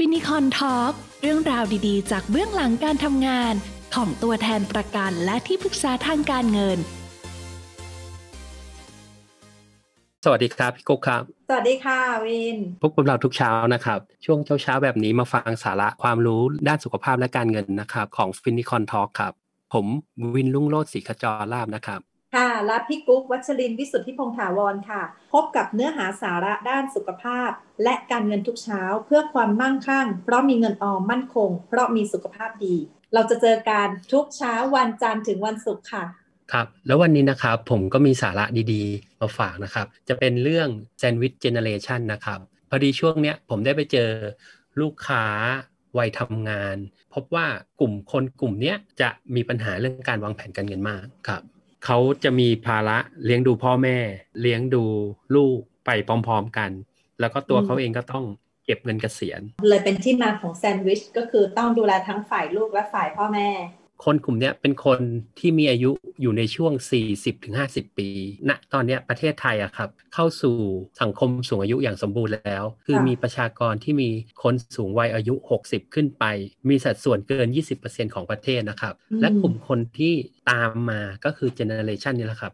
Finicorn Talk เรื่องราวดีๆ จากเบื้องหลังการทำงาน ของตัวแทนประกันและที่ปรึกษาทางการเงิน สวัสดีครับพี่กุ๊กครับ สวัสดีค่ะวิน พบกับเราทุกเช้านะครับ ช่วงเช้าๆแบบนี้มาฟังสาระความรู้ด้านสุขภาพและการเงินนะครับ ของ Finicorn Talk ครับ ผมวินลุ่งโลดศรีขจรลาบนะครับ ค่ะและพี่กุ๊กวัชรินทร์วิสุทธิพงษ์ถาวรค่ะ พบกับเนื้อหาสาระด้านสุขภาพ และการเงินทุกเช้าเพื่อความมั่งคั่ง เพราะมีเงินออมมั่นคง เพราะมีสุขภาพดี เราจะเจอกันทุกเช้าวันจันทร์ถึงวันศุกร์ค่ะครับแล้ววันนี้นะครับผมก็มีสาระดีๆ มาฝากนะครับ จะเป็นเรื่องแซนด์วิชเจเนเรชันนะครับ พอดีช่วงเนี้ยผมได้ไปเจอลูกค้าวัยทำงาน พบว่ากลุ่มคนกลุ่มเนี้ยจะมีปัญหาเรื่องการวางแผนการเงินมากครับ เขาจะมีภาระเลี้ยงดูพ่อแม่ เลี้ยงดูลูกไปพร้อมๆกัน แล้วก็ตัวอืมเขาเองก็ต้องเก็บเงินเกษียณ เลยเป็นที่มาของแซนด์วิชก็คือต้องดูแลทั้งฝ่ายลูกและฝ่ายพ่อแม่ คนกลุ่มเนี้ยเป็นคนที่มีอายุอยู่ในช่วง 40-50 ปี ณ ตอนเนี้ยประเทศไทยอะครับ เข้าสู่สังคมสูงอายุอย่างสมบูรณ์แล้ว คือค่ะมีประชากรที่มีคนสูงวัยอายุ 60 ขึ้นไป มีสัดส่วนเกิน 20%ของประเทศนะครับ และกลุ่มคนที่ตามมาก็คือ generation นี้แหละครับ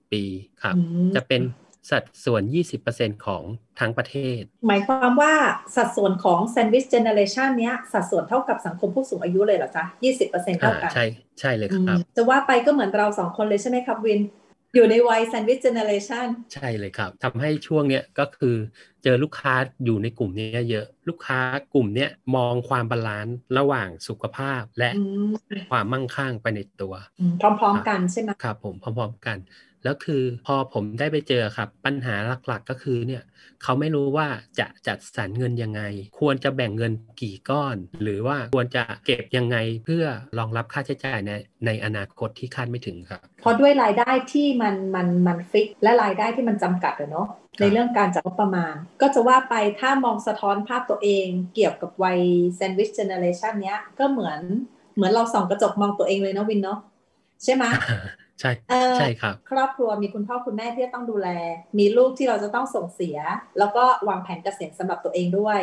40-50 ปีครับอืมจะเป็น สัดส่วน 20%ของทั้งประเทศ หมายความว่าสัดส่วนของ sandwich generation เนี้ยสัดส่วนเท่ากับสังคมผู้สูงอายุเลยเหรอจ๊ะ 20%เท่าอ่ากันใช่ใช่เลยอืคมรับ จะว่าไปก็เหมือนเราสองคนเลยใช่ไหมครับวิน อยู่ในวัย sandwich generationใช่เลยครับทำให้ช่วงเนี้ยก็คือเจอลูกค้าอยู่ในกลุ่มเนี้ยเยอะ ลูกค้ากลุ่มเนี้ยมองความ balance ระหว่างสุขภาพและอืมความมั่งคั่งไปในตัวอืมพร้อมๆกันใช่ไหมครับผมพร้อมๆกัน แล้วคือพอผมได้ไปเจอครับ ปัญหาหลักๆก็คือเนี่ยเขาไม่รู้ว่าจะจัดสรรเงินยังไง ควรจะแบ่งเงินกี่ก้อน หรือว่าควรจะเก็บยังไงเพื่อรองรับค่าใช้จ่ายในในอนาคตที่คาดไม่ถึงครับเพราะด้วยรายได้ที่มันมันมัน fix และรายได้ที่มันจำกัดอะเนาะในเรื่องการจัดงบประมาณ ก็จะว่าไปถ้ามองสะท้อนภาพตัวเองเกี่ยวกับวัย sandwich generation เนี้ยก็เหมือนเหมือนเราส่องกระจกมองตัวเองเลยเนาะวินเนาะใช่ไหม ใช่เอ่อใช่ครับ ครอบครัวมีคุณพ่อคุณแม่ที่จะต้องดูแล มีลูกที่เราจะต้องส่งเสีย แล้วก็วางแผนเกษียณสำหรับตัวเองด้วย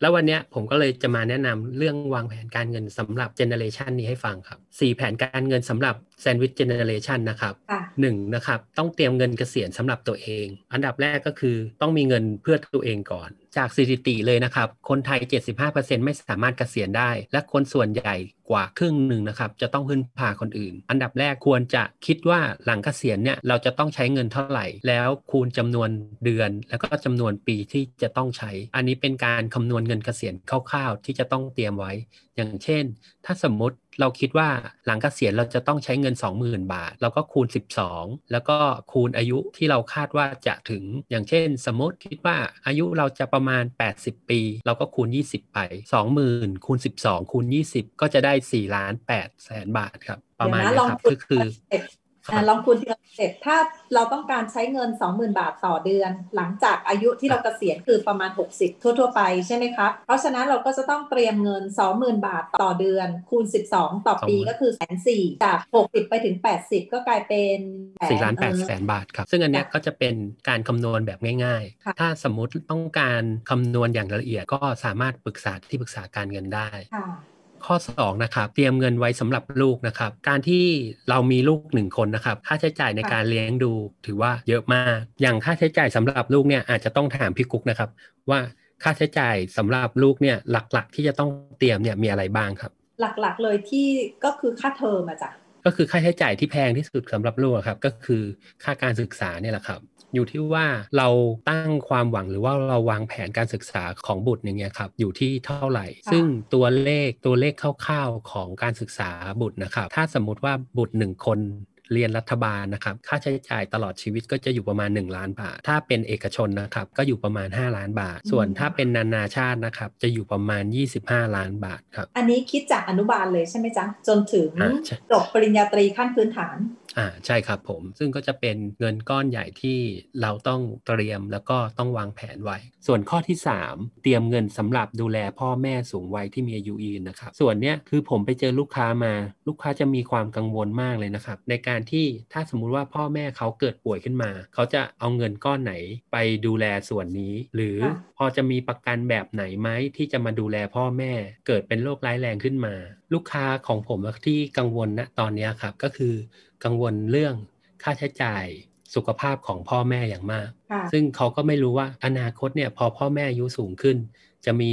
แล้ววันเนี้ยผมก็เลยจะมาแนะนำเรื่องวางแผนการเงินสำหรับ generation นี้ให้ฟังครับสี่แผนการเงินสำหรับ sandwich generation นะครับค่ะหนึ่งนะครับต้องเตรียมเงินเกษียณสำหรับตัวเอง อันดับแรกก็คือต้องมีเงินเพื่อตัวเองก่อน จากสถิติเลยนะครับ คนไทย 75%ไม่สามารถเกษียณได้ และคนส่วนใหญ่กว่าครึ่งหนึ่งนะครับ จะต้องพึ่งพาคนอื่น อันดับแรกควรจะคิดว่าหลังเกษียณเนี่ยเราจะต้องใช้เงินเท่าไหร่ แล้วคูณจำนวนเดือน แล้วก็จำนวนปีที่จะต้องใช้ อันนี้เป็นการคำนวณเงินเกษียณคร่าวๆ ที่จะต้องเตรียมไว้ อย่างเช่น ถ้าสมมติ เราคิดว่าหลังเกษียณเราจะต้องใช้เงิน 20,000 บาทเราก็คูณ 12 แล้วก็คูณอายุที่เราคาดว่าจะถึง อย่างเช่น สมมติคิดว่าอายุเราจะประมาณ 80 ปี เราก็คูณ 20 ไป 20,000 คูณ 12 คูณ 20 ก็จะได้4ล้าน8แสนบาทครับ ประมาณเดี๋ยวนี้ลองครับคูณก็คือเสร็จอะ ลองคูณทีละสเต็ปถ้าเราต้องการใช้เงิน 20,000 บาทต่อเดือน หลังจากอายุที่เราเกษียณคือประมาณ 60 ทั่ว ๆ ไปใช่ไหมครับ เพราะฉะนั้นเราก็จะต้องเตรียมเงิน 20,000 บาทต่อเดือน คูณ 12 ต่อปี20,000ก็คือแสนสี่จาก 60 ไปถึง 80 ก็กลายเป็นแส4ล้านเออ8แสนบาทครับ ซึ่งอันเนี้ยก็จะเป็นการคำนวณแบบง่ายค่ะๆถ้าสมมุติต้องการคำนวณอย่างละเอียดก็สามารถปรึกษาที่ปรึกษาการเงินได้ค่ะ ข้อ2นะครับเตรียมเงินไว้สำหรับลูกนะครับ การที่เรามีลูกหนึ่งคนนะครับ ค่าใช้จ่ายในค่ะการเลี้ยงดูถือว่าเยอะมาก อย่างค่าใช้จ่ายสำหรับลูกเนี่ยอาจจะต้องถามพี่กุ๊กนะครับ ว่าค่าใช้จ่ายสำหรับลูกเนี่ยหลักๆ ที่จะต้องเตรียมเนี่ยมีอะไรบ้างครับ หลักๆเลยที่ก็คือค่าเทอมอะจ้ะ ก็คือค่าใช้จ่ายที่แพงที่สุดสำหรับลูกอะครับก็คือค่าการศึกษาเนี่ยแหละครับอยู่ที่ว่าเราตั้งความหวังหรือว่าเราวางแผนการศึกษาของบุตรอย่างเงี้ยครับอยู่ที่เท่าไหร่ค่ะซึ่งตัวเลขตัวเลขคร่าวๆของการศึกษาบุตรนะครับ ถ้าสมมุติว่าบุตรหนึ่งคน เรียนรัฐบาลนะครับ ค่าใช้จ่ายตลอดชีวิตก็จะอยู่ประมาณ 1 ล้านบาท ถ้าเป็นเอกชนนะครับ ก็อยู่ประมาณ 5 ล้านบาท ส่วนถ้าเป็นนานาชาตินะครับ จะอยู่ประมาณ 25 ล้านบาทครับ อันนี้คิดจากอนุบาลเลยใช่ไหมจ๊ะ จนถึงอ่าใช่จบปริญญาตรีขั้นพื้นฐาน อ่าใช่ครับผม ซึ่งก็จะเป็นเงินก้อนใหญ่ที่เราต้องเตรียมแล้วก็ต้องวางแผนไว้ ส่วนข้อที่ 3 เตรียมเงินสำหรับดูแลพ่อแม่สูงวัยที่มีอายุยืนนะครับ ส่วนเนี้ยคือผมไปเจอลูกค้ามา ลูกค้าจะมีความกังวลมากเลยนะครับ ในการที่ถ้าสมมุติว่าพ่อแม่เขาเกิดป่วยขึ้นมา เขาจะเอาเงินก้อนไหนไปดูแลส่วนนี้ หรือค่ะพอจะมีประกันแบบไหนไหมที่จะมาดูแลพ่อแม่ เกิดเป็นโรคร้ายแรงขึ้นมา ลูกค้าของผมที่กังวลณตอนเนี้ยครับ ก็คือกังวลเรื่องค่าใช้จ่ายสุขภาพของพ่อแม่อย่างมากค่ะซึ่งเขาก็ไม่รู้ว่าอนาคตเนี่ยพอพ่อแม่อายุสูงขึ้น จะมี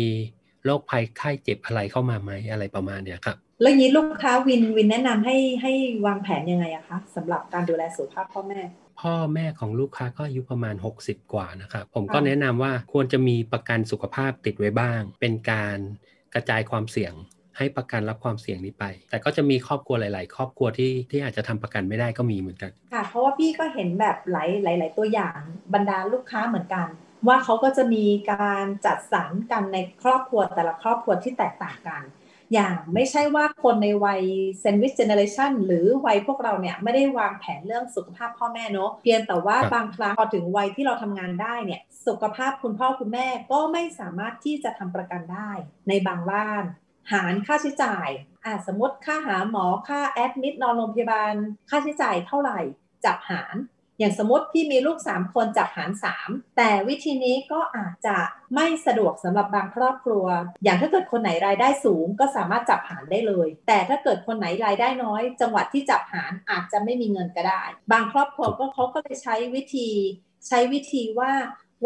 โรคภัยไข้เจ็บอะไรเข้ามาไหมอะไรประมาณเนี้ยครับแล้วอย่างนี้ลูกค้าวินวินแนะนำให้ให้วางแผนยังไงอะคะสำหรับการดูแลสุขภาพพ่อแม่ พ่อแม่ของลูกค้าก็อายุประมาณ 60 กว่านะครับผมก็ค่ะแนะนำว่าควรจะมีประกันสุขภาพติดไว้บ้าง เป็นการกระจายความเสี่ยง ให้ประกันรับความเสี่ยงนี้ไป แต่ก็จะมีครอบครัวหลาย ๆ ครอบครัวที่ที่อาจจะทำประกันไม่ได้ก็มีเหมือนกันค่ะเพราะว่าพี่ก็เห็นแบบหลายหลายหลายตัวอย่างบรรดาลูกค้าเหมือนกัน ว่าเขาก็จะมีการจัดสรรกันในครอบครัวแต่ละครอบครัวที่แตกต่างกัน อย่างไม่ใช่ว่าคนในวัย sandwich generation หรือวัยพวกเราเนี่ยไม่ได้วางแผนเรื่องสุขภาพพ่อแม่เนอะเพียงแต่ว่าครับบางครั้งพอถึงวัยที่เราทำงานได้เนี่ยสุขภาพคุณพ่อคุณแม่ก็ไม่สามารถที่จะทำประกันได้ในบางบ้าน หารค่าใช้จ่ายอะสมมติค่าหาหมอค่าแอดมิดนอนโรงพยาบาล ค่าใช้จ่ายเท่าไหร่จับหารอย่างสมมติพี่มีลูก 3 คนจับหาร 3 แต่วิธีนี้ก็อาจจะไม่สะดวกสำหรับบางครอบครัว อย่างถ้าเกิดคนไหนรายได้สูงก็สามารถจับหารได้เลย แต่ถ้าเกิดคนไหนรายได้น้อย จังหวัดที่จับหารอาจจะไม่มีเงินก็ได้ บางครอบครัวก็เขาก็เลยใช้วิธี ใช้วิธีว่า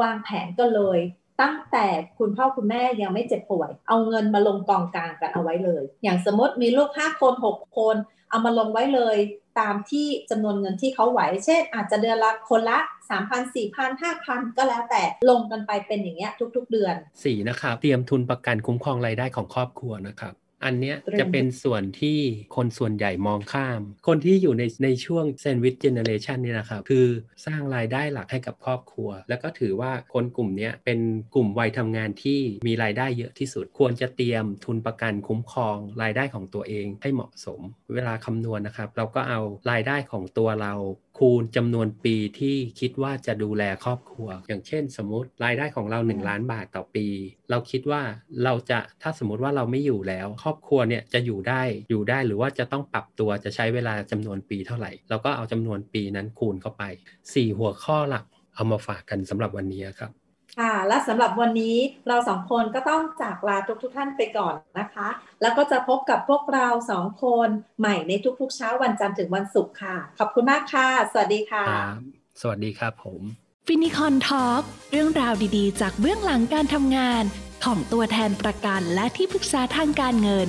วางแผนก็เลย ตั้งแต่คุณพ่อคุณแม่ยังไม่เจ็บป่วย เอาเงินมาลงกองกลางกันเอาไว้เลย อย่างสมมติมีลูก5คน6คน เอามาลงไว้เลยตามที่จำนวนเงินที่เขาไหว เช่น อาจจะเดือนละคนละ 3,000 4,000 5,000 ก็แล้วแต่ลงกันไปเป็นอย่างเงี้ยทุก ๆ เดือนสี่นะครับ เตรียมทุนประกันคุ้มครองรายได้ของครอบครัวนะครับ อันเนี้ยเตรียมจะเป็นส่วนที่คนส่วนใหญ่มองข้าม คนที่อยู่ในในช่วง sandwich generation นี่นะครับคือสร้างรายได้หลักให้กับครอบครัว แล้วก็ถือว่าคนกลุ่มเนี้ยเป็นกลุ่มวัยทำงานที่มีรายได้เยอะที่สุด ควรจะเตรียมทุนประกันคุ้มครองรายได้ของตัวเองให้เหมาะสม เวลาคำนวณนะครับ เราก็เอารายได้ของตัวเรา คูณจำนวนปีที่คิดว่าจะดูแลครอบครัว อย่างเช่น สมมติรายได้ของเรา 1 ล้านบาทต่อปี เราคิดว่าเราจะถ้าสมมติว่าเราไม่อยู่แล้ว ครอบครัวเนี่ยจะอยู่ได้อยู่ได้หรือว่าจะต้องปรับตัวจะใช้เวลาจำนวนปีเท่าไหร่เราก็เอาจำนวนปีนั้นคูณเข้าไป 4 หัวข้อหลักเอามาฝากกันสำหรับวันนี้ครับ ค่ะ และสำหรับวันนี้เราสองคนก็ต้องจากลาทุกทุกๆท่านไปก่อนนะคะ แล้วก็จะพบกับพวกเราสองคนใหม่ในทุกๆเช้าวันจันทร์ถึงวันศุกร์ค่ะ ขอบคุณมากค่ะ สวัสดีค่ะครับสวัสดีครับผมฟินิคอนทอล์กเรื่องราวดีๆ จากเบื้องหลังการทำงาน ของตัวแทนประกันและที่ปรึกษาทางการเงิน